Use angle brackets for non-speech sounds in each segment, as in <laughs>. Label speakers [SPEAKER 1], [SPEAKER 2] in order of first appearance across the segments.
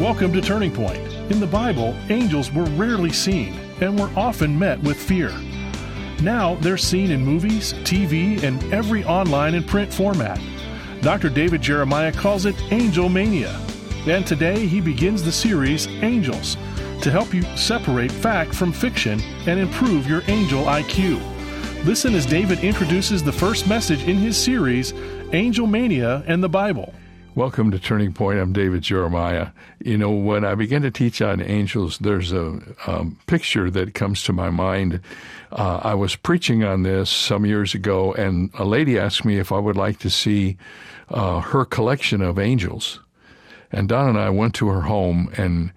[SPEAKER 1] Welcome to Turning Point. In the Bible, angels were rarely seen and were often met with fear. Now they're seen in movies, TV, and every online and print format. Dr. David Jeremiah calls it Angel Mania. And today he begins the series Angels to help you separate fact from fiction and improve your angel IQ. Listen as David introduces the first message in his series, Angel Mania and the Bible.
[SPEAKER 2] Welcome to Turning Point. I'm David Jeremiah. You know, when I begin to teach on angels, there's a um, picture that comes to my mind. Uh, I was preaching on this some years ago, and a lady asked me if I would like to see uh, her collection of angels. And Don and I went to her home, and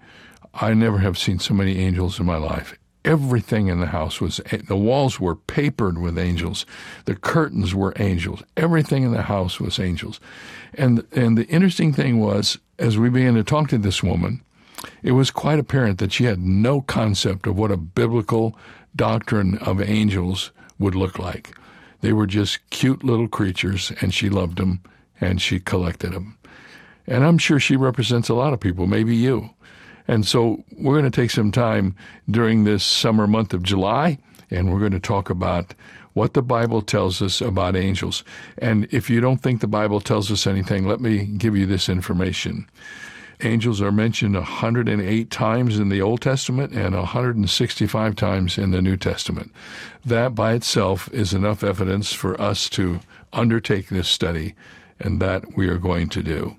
[SPEAKER 2] I never have seen so many angels in my life. Everything in the house was, the walls were papered with angels. The curtains were angels. Everything in the house was angels. And, and the interesting thing was, as we began to talk to this woman, it was quite apparent that she had no concept of what a biblical doctrine of angels would look like. They were just cute little creatures, and she loved them, and she collected them. And I'm sure she represents a lot of people, maybe you. And so we're going to take some time during this summer month of July, and we're going to talk about what the Bible tells us about angels. And if you don't think the Bible tells us anything, let me give you this information. Angels are mentioned 108 times in the Old Testament and 165 times in the New Testament. That by itself is enough evidence for us to undertake this study, and that we are going to do.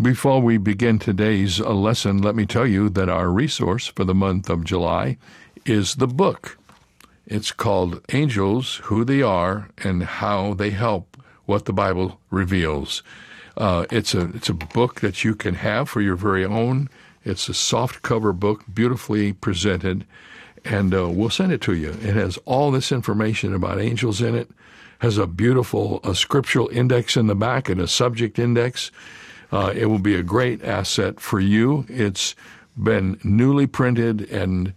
[SPEAKER 2] Before we begin today's lesson, let me tell you that our resource for the month of July is the book. It's called Angels Who They Are and How They Help What the Bible Reveals. Uh, it's a it's a book that you can have for your very own. It's a soft cover book, beautifully presented, and uh, we'll send it to you. It has all this information about angels in it. Has a beautiful a scriptural index in the back and a subject index. Uh, it will be a great asset for you. It's been newly printed, and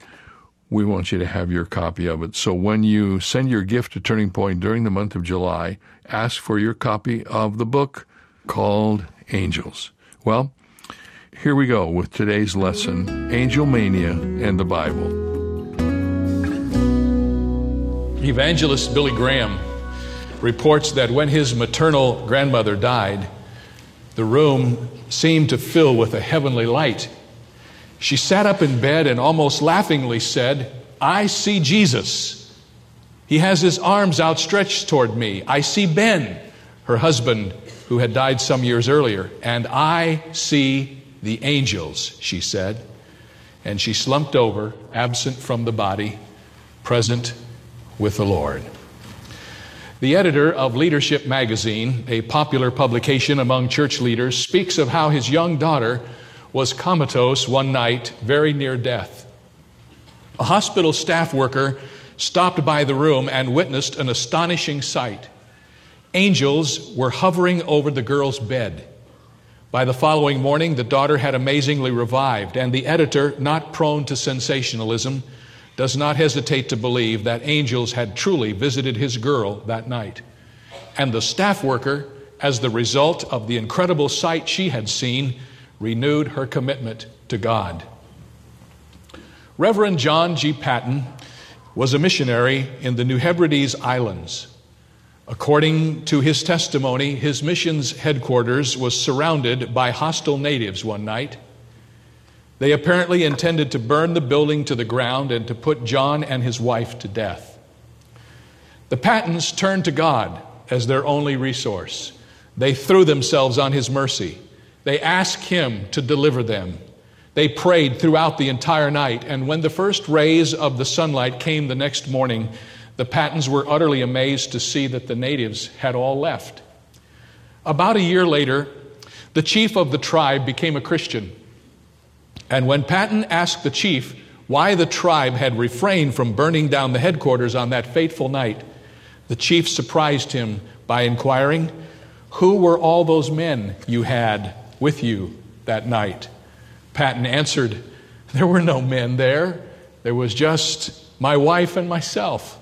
[SPEAKER 2] we want you to have your copy of it. So when you send your gift to Turning Point during the month of July, ask for your copy of the book called Angels. Well, here we go with today's lesson Angel Mania and the Bible.
[SPEAKER 3] Evangelist Billy Graham reports that when his maternal grandmother died, the room seemed to fill with a heavenly light. She sat up in bed and almost laughingly said, I see Jesus. He has his arms outstretched toward me. I see Ben, her husband, who had died some years earlier, and I see the angels, she said. And she slumped over, absent from the body, present with the Lord. The editor of Leadership Magazine, a popular publication among church leaders, speaks of how his young daughter was comatose one night, very near death. A hospital staff worker stopped by the room and witnessed an astonishing sight. Angels were hovering over the girl's bed. By the following morning, the daughter had amazingly revived, and the editor, not prone to sensationalism, does not hesitate to believe that angels had truly visited his girl that night. And the staff worker, as the result of the incredible sight she had seen, renewed her commitment to God. Reverend John G. Paton was a missionary in the New Hebrides Islands. According to his testimony, his mission's headquarters was surrounded by hostile natives one night. They apparently intended to burn the building to the ground and to put John and his wife to death. The Patons turned to God as their only resource. They threw themselves on his mercy. They asked him to deliver them. They prayed throughout the entire night, and when the first rays of the sunlight came the next morning, the Patons were utterly amazed to see that the natives had all left. About a year later, the chief of the tribe became a Christian. And when Paton asked the chief why the tribe had refrained from burning down the headquarters on that fateful night, the chief surprised him by inquiring, Who were all those men you had with you that night? Paton answered, There were no men there. There was just my wife and myself.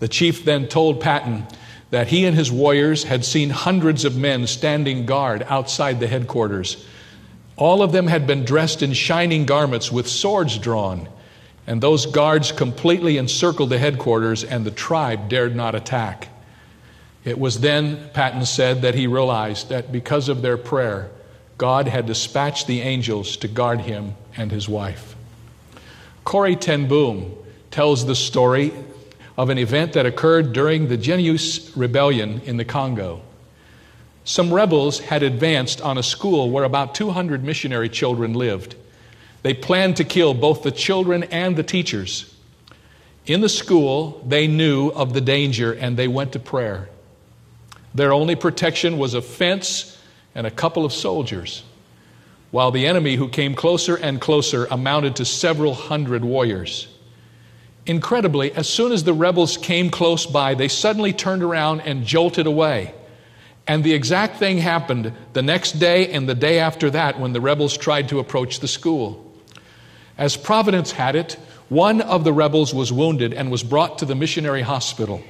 [SPEAKER 3] The chief then told Paton that he and his warriors had seen hundreds of men standing guard outside the headquarters. All of them had been dressed in shining garments with swords drawn, and those guards completely encircled the headquarters, and the tribe dared not attack. It was then, Paton said, that he realized that because of their prayer, God had dispatched the angels to guard him and his wife. Corrie ten Boom tells the story of an event that occurred during the Jeunesse rebellion in the Congo. Some rebels had advanced on a school where about 200 missionary children lived. They planned to kill both the children and the teachers. In the school, they knew of the danger and they went to prayer. Their only protection was a fence and a couple of soldiers, while the enemy, who came closer and closer, amounted to several hundred warriors. Incredibly, as soon as the rebels came close by, they suddenly turned around and jolted away. And the exact thing happened the next day and the day after that when the rebels tried to approach the school. As Providence had it, one of the rebels was wounded and was brought to the missionary hospital.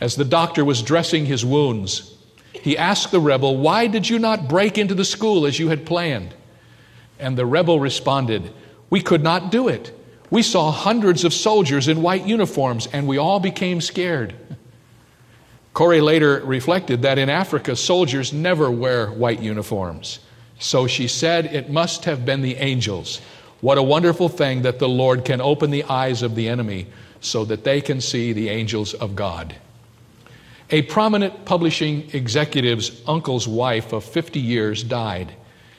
[SPEAKER 3] As the doctor was dressing his wounds, he asked the rebel, Why did you not break into the school as you had planned? And the rebel responded, We could not do it. We saw hundreds of soldiers in white uniforms, and we all became scared. Corrie later reflected that in Africa, soldiers never wear white uniforms. So she said, It must have been the angels. What a wonderful thing that the Lord can open the eyes of the enemy so that they can see the angels of God. A prominent publishing executive's uncle's wife of 50 years died,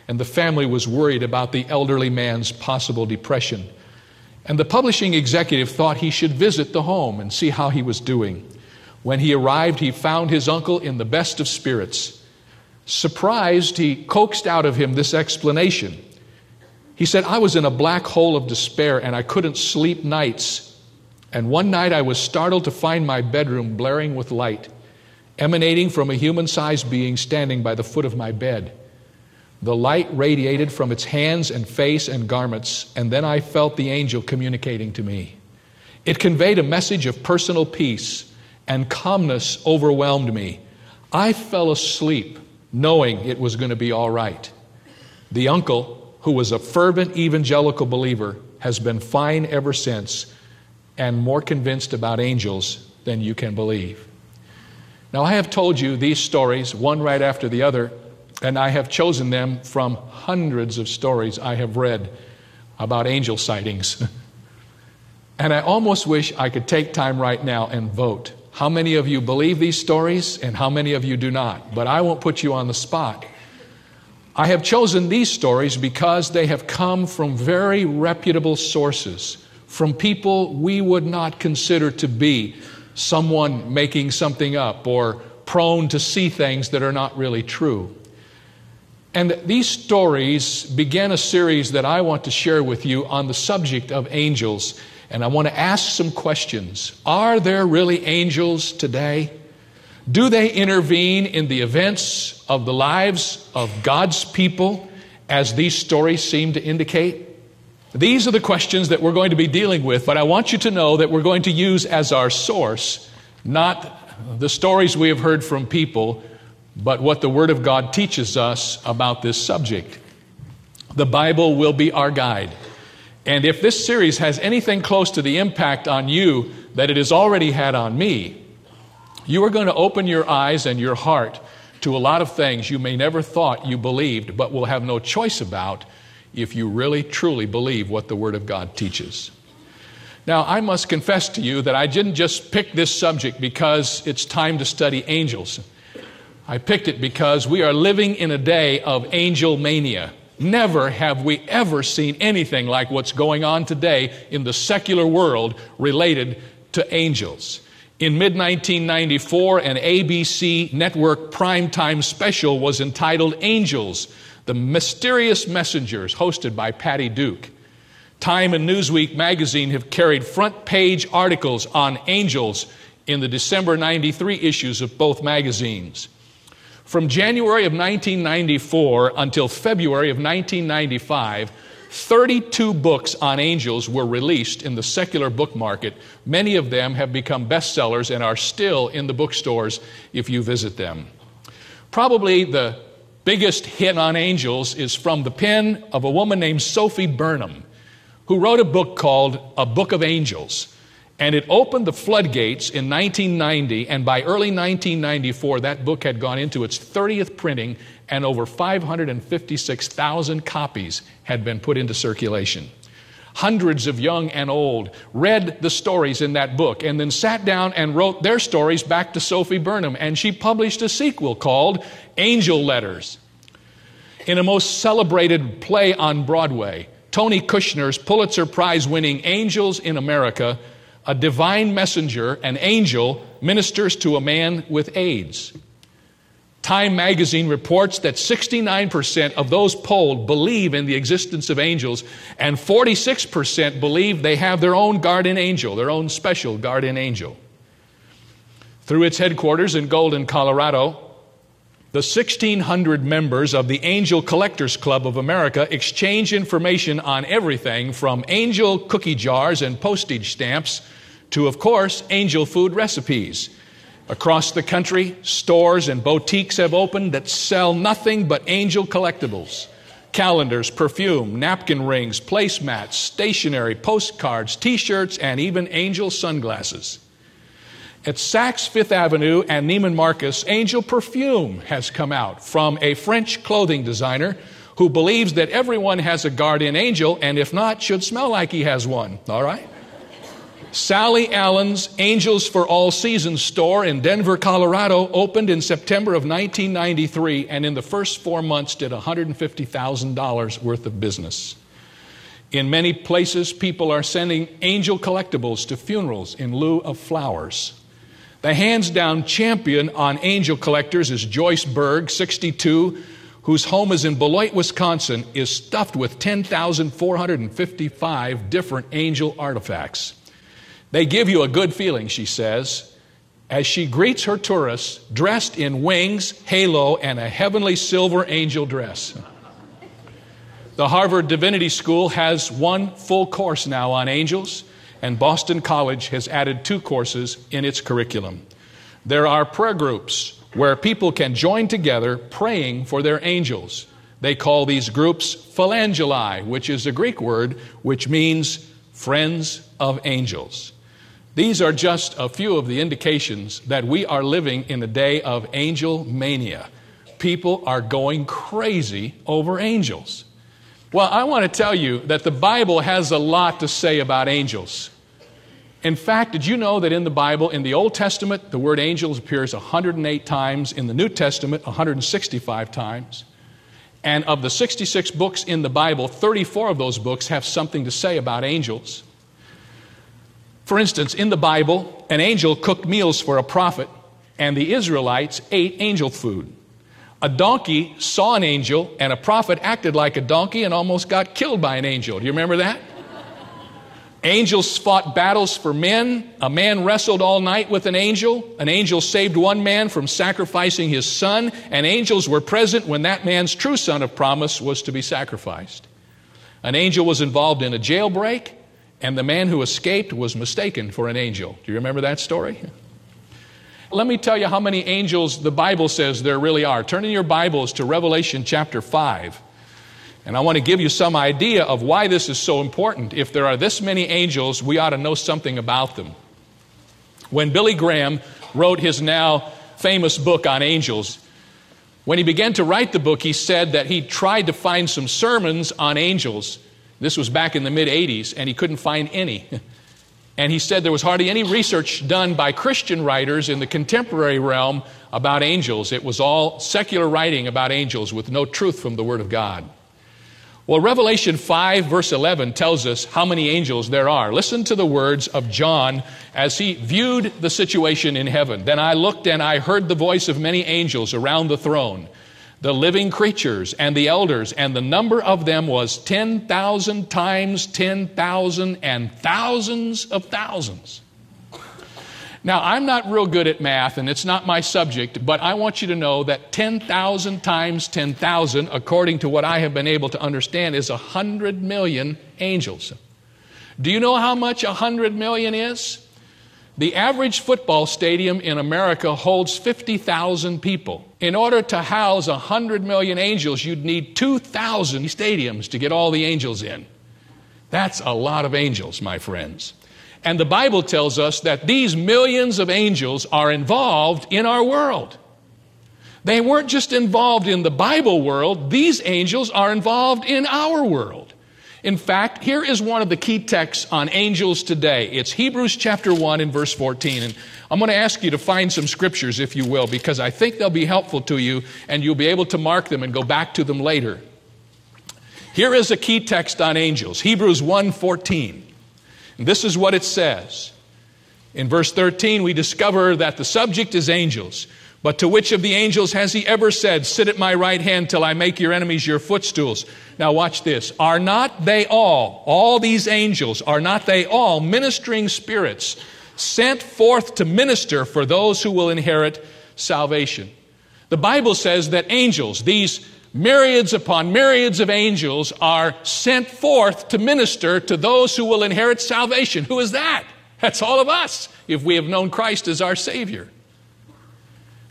[SPEAKER 3] and the family was worried about the elderly man's possible depression. And the publishing executive thought he should visit the home and see how he was doing. When he arrived, he found his uncle in the best of spirits. Surprised, he coaxed out of him this explanation. He said, I was in a black hole of despair and I couldn't sleep nights. And one night I was startled to find my bedroom blaring with light, emanating from a human sized being standing by the foot of my bed. The light radiated from its hands and face and garments, and then I felt the angel communicating to me. It conveyed a message of personal peace, and calmness overwhelmed me. I fell asleep knowing it was going to be all right. The uncle, who was a fervent evangelical believer, has been fine ever since and more convinced about angels than you can believe. Now, I have told you these stories, one right after the other, and I have chosen them from hundreds of stories I have read about angel sightings. <laughs> and I almost wish I could take time right now and vote. How many of you believe these stories and how many of you do not? But I won't put you on the spot. I have chosen these stories because they have come from very reputable sources, from people we would not consider to be someone making something up or prone to see things that are not really true. And these stories began a series that I want to share with you on the subject of angels. And I want to ask some questions. Are there really angels today? Do they intervene in the events of the lives of God's people as these stories seem to indicate? These are the questions that we're going to be dealing with, but I want you to know that we're going to use as our source not the stories we have heard from people, but what the Word of God teaches us about this subject. The Bible will be our guide. And if this series has anything close to the impact on you that it has already had on me, you are going to open your eyes and your heart to a lot of things you may never thought you believed, but will have no choice about if you really truly believe what the Word of God teaches. Now, I must confess to you that I didn't just pick this subject because it's time to study angels. I picked it because we are living in a day of angel mania. Never have we ever seen anything like what's going on today in the secular world related to angels. In mid 1994, an ABC network primetime special was entitled Angels, the Mysterious Messengers, hosted by Patty Duke. Time and Newsweek magazine have carried front page articles on angels in the December 93 issues of both magazines. From January of 1994 until February of 1995, 32 books on angels were released in the secular book market. Many of them have become bestsellers and are still in the bookstores if you visit them. Probably the biggest hit on angels is from the pen of a woman named Sophy Burnham, who wrote a book called A Book of Angels. And it opened the floodgates in 1990, and by early 1994, that book had gone into its 30th printing, and over 556,000 copies had been put into circulation. Hundreds of young and old read the stories in that book and then sat down and wrote their stories back to Sophy Burnham, and she published a sequel called Angel Letters. In a most celebrated play on Broadway, Tony Kushner's Pulitzer Prize winning Angels in America a divine messenger, an angel, ministers to a man with AIDS. Time magazine reports that 69% of those polled believe in the existence of angels, and 46% believe they have their own guardian angel, their own special guardian angel. Through its headquarters in Golden, Colorado, the 1,600 members of the Angel Collectors Club of America exchange information on everything from angel cookie jars and postage stamps to, of course, angel food recipes. Across the country, stores and boutiques have opened that sell nothing but angel collectibles calendars, perfume, napkin rings, placemats, stationery, postcards, t shirts, and even angel sunglasses. At Saks Fifth Avenue and Neiman Marcus, angel perfume has come out from a French clothing designer who believes that everyone has a guardian angel, and if not, should smell like he has one. All right? Sally Allen's Angels for All Seasons store in Denver, Colorado opened in September of 1993 and in the first four months did $150,000 worth of business. In many places, people are sending angel collectibles to funerals in lieu of flowers. The hands down champion on angel collectors is Joyce Berg, 62, whose home is in Beloit, Wisconsin, is stuffed with 10,455 different angel artifacts. They give you a good feeling, she says, as she greets her tourists dressed in wings, halo, and a heavenly silver angel dress. The Harvard Divinity School has one full course now on angels, and Boston College has added two courses in its curriculum. There are prayer groups where people can join together praying for their angels. They call these groups filangeli, which is a Greek word which means friends of angels. These are just a few of the indications that we are living in a day of angel mania. People are going crazy over angels. Well, I want to tell you that the Bible has a lot to say about angels. In fact, did you know that in the Bible, in the Old Testament, the word angels appears 108 times, in the New Testament, 165 times? And of the 66 books in the Bible, 34 of those books have something to say about angels. For instance, in the Bible, an angel cooked meals for a prophet, and the Israelites ate angel food. A donkey saw an angel, and a prophet acted like a donkey and almost got killed by an angel. Do you remember that? Angels fought battles for men. A man wrestled all night with an angel. An angel saved one man from sacrificing his son, and angels were present when that man's true son of promise was to be sacrificed. An angel was involved in a jailbreak, and the man who escaped was mistaken for an angel. Do you remember that story? Let me tell you how many angels the Bible says there really are. Turn in your Bibles to Revelation chapter 5. And I want to give you some idea of why this is so important. If there are this many angels, we ought to know something about them. When Billy Graham wrote his now famous book on angels, when he began to write the book, he said that he tried to find some sermons on angels this was back in the mid 80s, and he couldn't find any. <laughs> And he said there was hardly any research done by Christian writers in the contemporary realm about angels. It was all secular writing about angels with no truth from the Word of God. Well, Revelation 5, verse 11, tells us how many angels there are. Listen to the words of John as he viewed the situation in heaven. Then I looked and I heard the voice of many angels around the throne, the living creatures and the elders, and the number of them was 10,000 times 10,000 and thousands of thousands. Now, I'm not real good at math and it's not my subject, but I want you to know that 10,000 times 10,000, according to what I have been able to understand, is 100 million angels. Do you know how much 100 million is? The average football stadium in America holds 50,000 people. In order to house 100 million angels, you'd need 2,000 stadiums to get all the angels in. That's a lot of angels, my friends. And the Bible tells us that these millions of angels are involved in our world. They weren't just involved in the Bible world, these angels are involved in our world. In fact, here is one of the key texts on angels today. It's Hebrews chapter 1 and verse 14. And I'm going to ask you to find some scriptures, if you will, because I think they'll be helpful to you and you'll be able to mark them and go back to them later. Here is a key text on angels Hebrews 1 14. This is what it says. In verse 13, we discover that the subject is angels. But to which of the angels has he ever said, Sit at my right hand till I make your enemies your footstools? Now, watch this. Are not they all, all these angels, are not they all ministering spirits sent forth to minister for those who will inherit salvation? The Bible says that angels, these myriads upon myriads of angels are sent forth to minister to those who will inherit salvation. Who is that? That's all of us if we have known Christ as our Savior.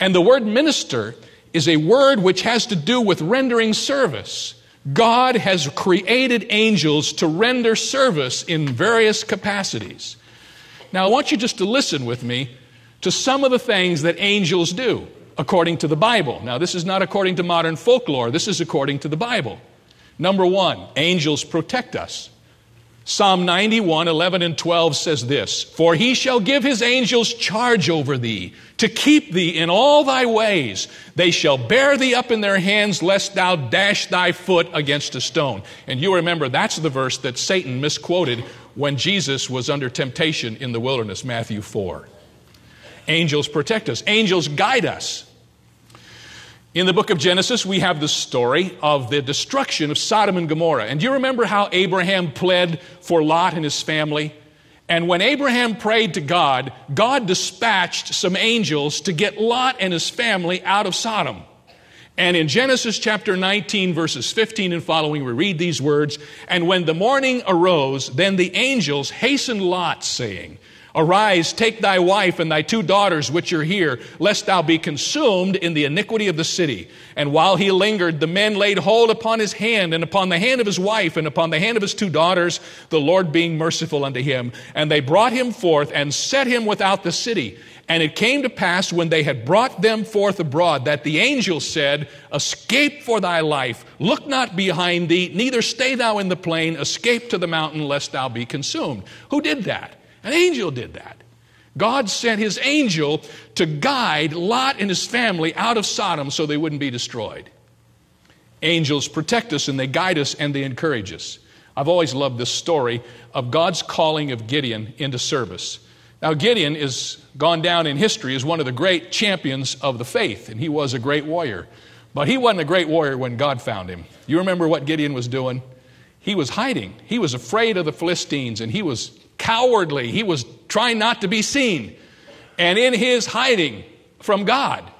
[SPEAKER 3] And the word minister is a word which has to do with rendering service. God has created angels to render service in various capacities. Now, I want you just to listen with me to some of the things that angels do according to the Bible. Now, this is not according to modern folklore, this is according to the Bible. Number one, angels protect us. Psalm 91, 11 and 12 says this For he shall give his angels charge over thee, to keep thee in all thy ways. They shall bear thee up in their hands, lest thou dash thy foot against a stone. And you remember that's the verse that Satan misquoted when Jesus was under temptation in the wilderness, Matthew 4. Angels protect us, angels guide us. In the book of Genesis, we have the story of the destruction of Sodom and Gomorrah. And do you remember how Abraham pled for Lot and his family? And when Abraham prayed to God, God dispatched some angels to get Lot and his family out of Sodom. And in Genesis chapter 19, verses 15 and following, we read these words And when the morning arose, then the angels hastened Lot, saying, Arise, take thy wife and thy two daughters which are here, lest thou be consumed in the iniquity of the city. And while he lingered, the men laid hold upon his hand and upon the hand of his wife and upon the hand of his two daughters, the Lord being merciful unto him. And they brought him forth and set him without the city. And it came to pass when they had brought them forth abroad that the angel said, Escape for thy life, look not behind thee, neither stay thou in the plain, escape to the mountain, lest thou be consumed. Who did that? An angel did that. God sent his angel to guide Lot and his family out of Sodom so they wouldn't be destroyed. Angels protect us and they guide us and they encourage us. I've always loved this story of God's calling of Gideon into service. Now, Gideon is gone down in history as one of the great champions of the faith, and he was a great warrior. But he wasn't a great warrior when God found him. You remember what Gideon was doing? He was hiding. He was afraid of the Philistines, and he was cowardly. He was trying not to be seen. And in his hiding from God,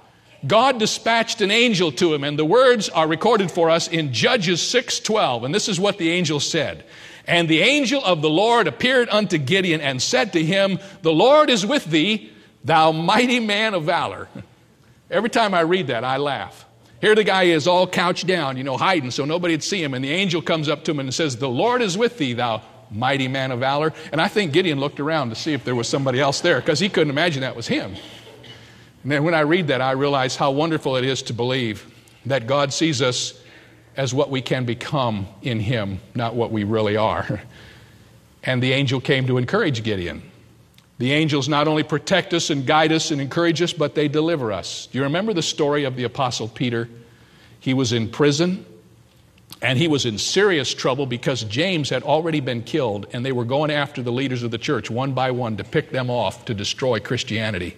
[SPEAKER 3] God dispatched an angel to him, and the words are recorded for us in Judges 6:12. And this is what the angel said. And the angel of the Lord appeared unto Gideon and said to him, The Lord is with thee, thou mighty man of valor. <laughs> Every time I read that, I laugh. Here the guy is all couched down, you know, hiding so nobody'd see him. And the angel comes up to him and says, The Lord is with thee, thou mighty man of valor. And I think Gideon looked around to see if there was somebody else there because he couldn't imagine that was him. And then when I read that, I realize how wonderful it is to believe that God sees us as what we can become in Him, not what we really are. <laughs> And the angel came to encourage Gideon. The angels not only protect us and guide us and encourage us, but they deliver us. Do you remember the story of the Apostle Peter? He was in prison. And he was in serious trouble because James had already been killed, and they were going after the leaders of the church one by one to pick them off to destroy Christianity.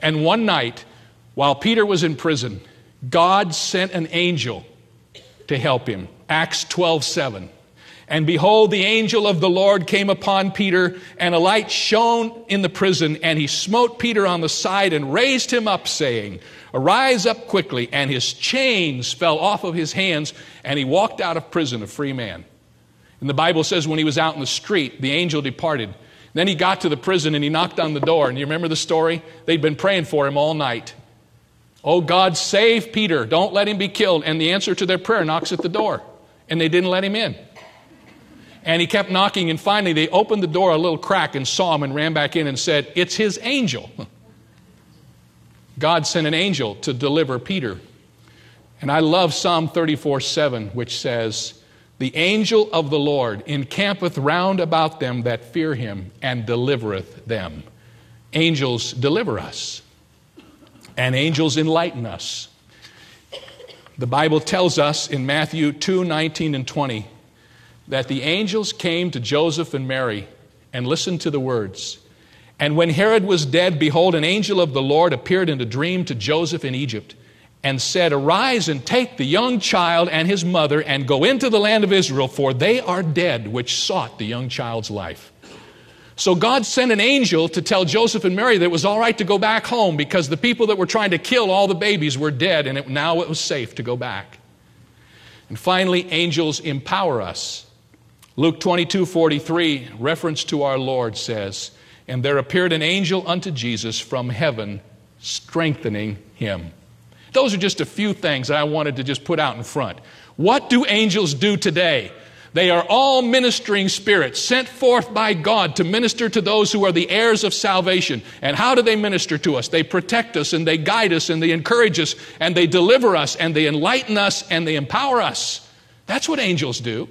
[SPEAKER 3] And one night, while Peter was in prison, God sent an angel to help him. Acts 12 7. And behold, the angel of the Lord came upon Peter, and a light shone in the prison, and he smote Peter on the side and raised him up, saying, Arise up quickly. And his chains fell off of his hands, and he walked out of prison a free man. And the Bible says when he was out in the street, the angel departed. Then he got to the prison and he knocked on the door. And you remember the story? They'd been praying for him all night. Oh God, save Peter. Don't let him be killed. And the answer to their prayer knocks at the door. And they didn't let him in. And he kept knocking, and finally they opened the door a little crack and saw him and ran back in and said, It's his angel. <laughs> God sent an angel to deliver Peter. And I love Psalm 34 7, which says, The angel of the Lord encampeth round about them that fear him and delivereth them. Angels deliver us, and angels enlighten us. The Bible tells us in Matthew 2 19 and 20 that the angels came to Joseph and Mary and listened to the words. And when Herod was dead, behold, an angel of the Lord appeared in a dream to Joseph in Egypt and said, Arise and take the young child and his mother and go into the land of Israel, for they are dead which sought the young child's life. So God sent an angel to tell Joseph and Mary that it was all right to go back home because the people that were trying to kill all the babies were dead and it, now it was safe to go back. And finally, angels empower us. Luke 22 43, reference to our Lord says, And there appeared an angel unto Jesus from heaven, strengthening him. Those are just a few things I wanted to just put out in front. What do angels do today? They are all ministering spirits sent forth by God to minister to those who are the heirs of salvation. And how do they minister to us? They protect us and they guide us and they encourage us and they deliver us and they enlighten us and they empower us. That's what angels do.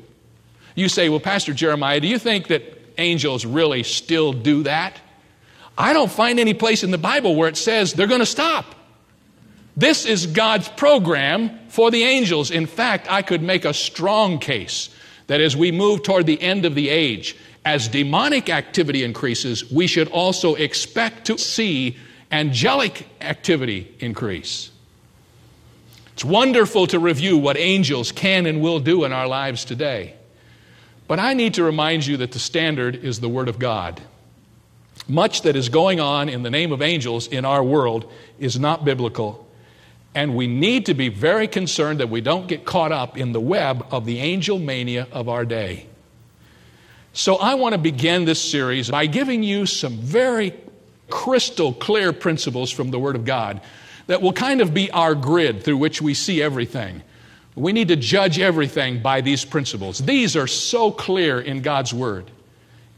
[SPEAKER 3] You say, well, Pastor Jeremiah, do you think that angels really still do that? I don't find any place in the Bible where it says they're going to stop. This is God's program for the angels. In fact, I could make a strong case that as we move toward the end of the age, as demonic activity increases, we should also expect to see angelic activity increase. It's wonderful to review what angels can and will do in our lives today. But I need to remind you that the standard is the Word of God. Much that is going on in the name of angels in our world is not biblical. And we need to be very concerned that we don't get caught up in the web of the angel mania of our day. So I want to begin this series by giving you some very crystal clear principles from the Word of God that will kind of be our grid through which we see everything. We need to judge everything by these principles. These are so clear in God's Word.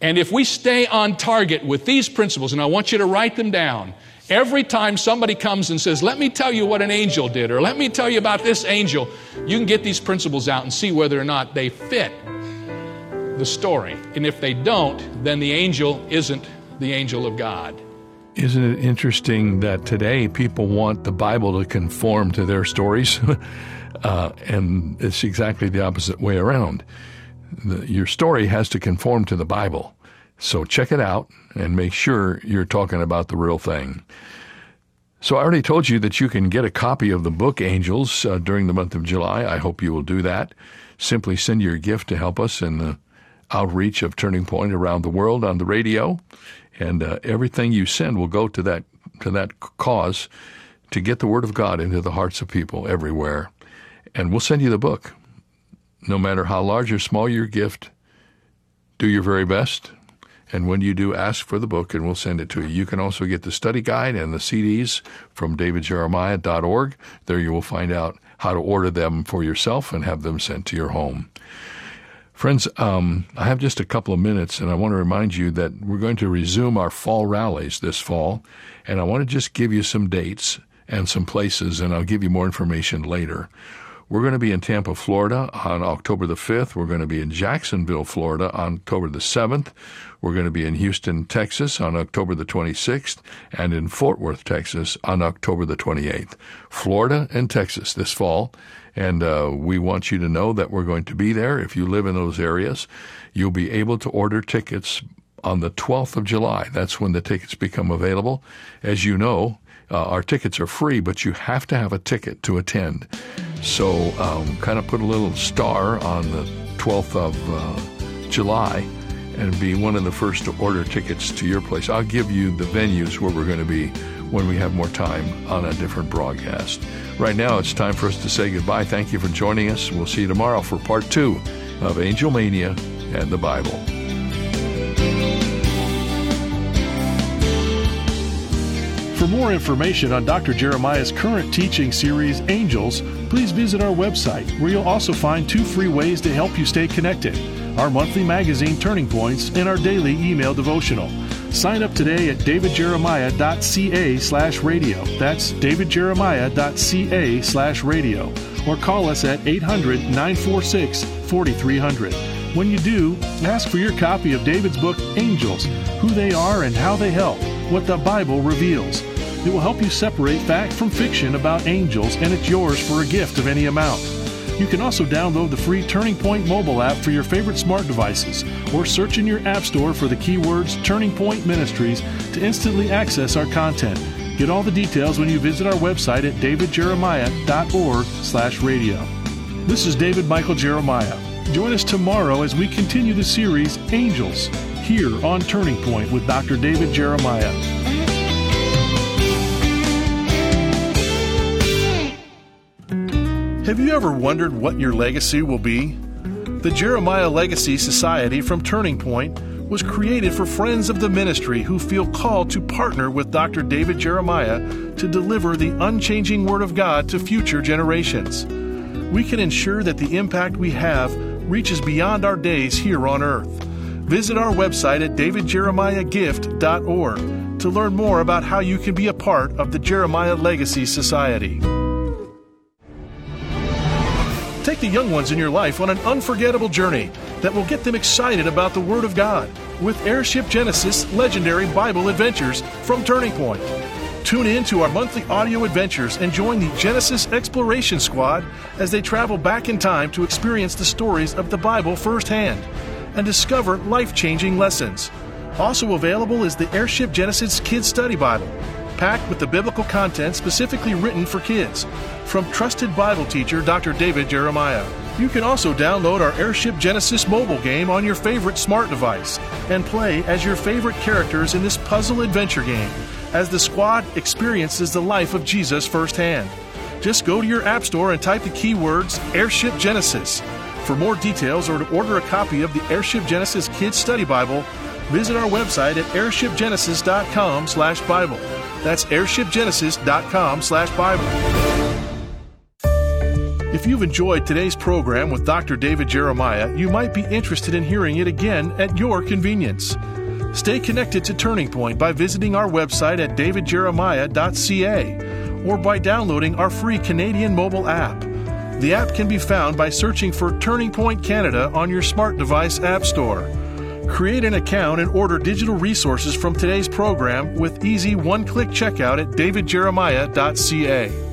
[SPEAKER 3] And if we stay on target with these principles, and I want you to write them down, every time somebody comes and says, Let me tell you what an angel did, or let me tell you about this angel, you can get these principles out and see whether or not they fit the story. And if they don't, then the angel isn't the angel of God.
[SPEAKER 2] Isn't it interesting that today people want the Bible to conform to their stories? <laughs> Uh, and it's exactly the opposite way around. The, your story has to conform to the Bible. So check it out and make sure you're talking about the real thing. So I already told you that you can get a copy of the book Angels uh, during the month of July. I hope you will do that. Simply send your gift to help us in the outreach of Turning Point around the world on the radio, and uh, everything you send will go to that to that cause to get the Word of God into the hearts of people everywhere and we'll send you the book. No matter how large or small your gift, do your very best. And when you do, ask for the book and we'll send it to you. You can also get the study guide and the CDs from davidjeremiah.org. There you will find out how to order them for yourself and have them sent to your home. Friends, um, I have just a couple of minutes, and I want to remind you that we're going to resume our fall rallies this fall, and I want to just give you some dates and some places, and I'll give you more information later. We're going to be in Tampa, Florida on October the 5th. We're going to be in Jacksonville, Florida on October the 7th. We're going to be in Houston, Texas on October the 26th and in Fort Worth, Texas on October the 28th. Florida and Texas this fall. And uh, we want you to know that we're going to be there. If you live in those areas, you'll be able to order tickets on the 12th of July. That's when the tickets become available. As you know, uh, our tickets are free, but you have to have a ticket to attend. So, um, kind of put a little star on the 12th of uh, July and be one of the first to order tickets to your place. I'll give you the venues where we're going to be when we have more time on a different broadcast. Right now, it's time for us to say goodbye. Thank you for joining us. We'll see you tomorrow for part two of Angel Mania and the Bible.
[SPEAKER 1] For more information on Dr. Jeremiah's current teaching series, Angels, please visit our website, where you'll also find two free ways to help you stay connected our monthly magazine, Turning Points, and our daily email devotional. Sign up today at davidjeremiah.ca slash radio. That's davidjeremiah.ca slash radio. Or call us at 800 946 4300. When you do, ask for your copy of David's book, Angels Who They Are and How They Help, What the Bible Reveals. It will help you separate fact from fiction about angels, and it's yours for a gift of any amount. You can also download the free Turning Point mobile app for your favorite smart devices or search in your app store for the keywords Turning Point Ministries to instantly access our content. Get all the details when you visit our website at davidjeremiah.org/radio. This is David Michael Jeremiah. Join us tomorrow as we continue the series Angels here on Turning Point with Dr. David Jeremiah. Have you ever wondered what your legacy will be? The Jeremiah Legacy Society from Turning Point was created for friends of the ministry who feel called to partner with Dr. David Jeremiah to deliver the unchanging Word of God to future generations. We can ensure that the impact we have reaches beyond our days here on earth. Visit our website at davidjeremiahgift.org to learn more about how you can be a part of the Jeremiah Legacy Society. Take the young ones in your life on an unforgettable journey that will get them excited about the Word of God with Airship Genesis Legendary Bible Adventures from Turning Point. Tune in to our monthly audio adventures and join the Genesis Exploration Squad as they travel back in time to experience the stories of the Bible firsthand and discover life changing lessons. Also available is the Airship Genesis Kids Study Bible packed with the biblical content specifically written for kids from trusted Bible teacher Dr. David Jeremiah. You can also download our Airship Genesis mobile game on your favorite smart device and play as your favorite characters in this puzzle adventure game as the squad experiences the life of Jesus firsthand. Just go to your App Store and type the keywords Airship Genesis. For more details or to order a copy of the Airship Genesis Kids Study Bible, visit our website at airshipgenesis.com/bible. That's airshipgenesis.com slash Bible. If you've enjoyed today's program with Dr. David Jeremiah, you might be interested in hearing it again at your convenience. Stay connected to Turning Point by visiting our website at davidjeremiah.ca or by downloading our free Canadian mobile app. The app can be found by searching for Turning Point Canada on your smart device app store. Create an account and order digital resources from today's program with easy one click checkout at davidjeremiah.ca.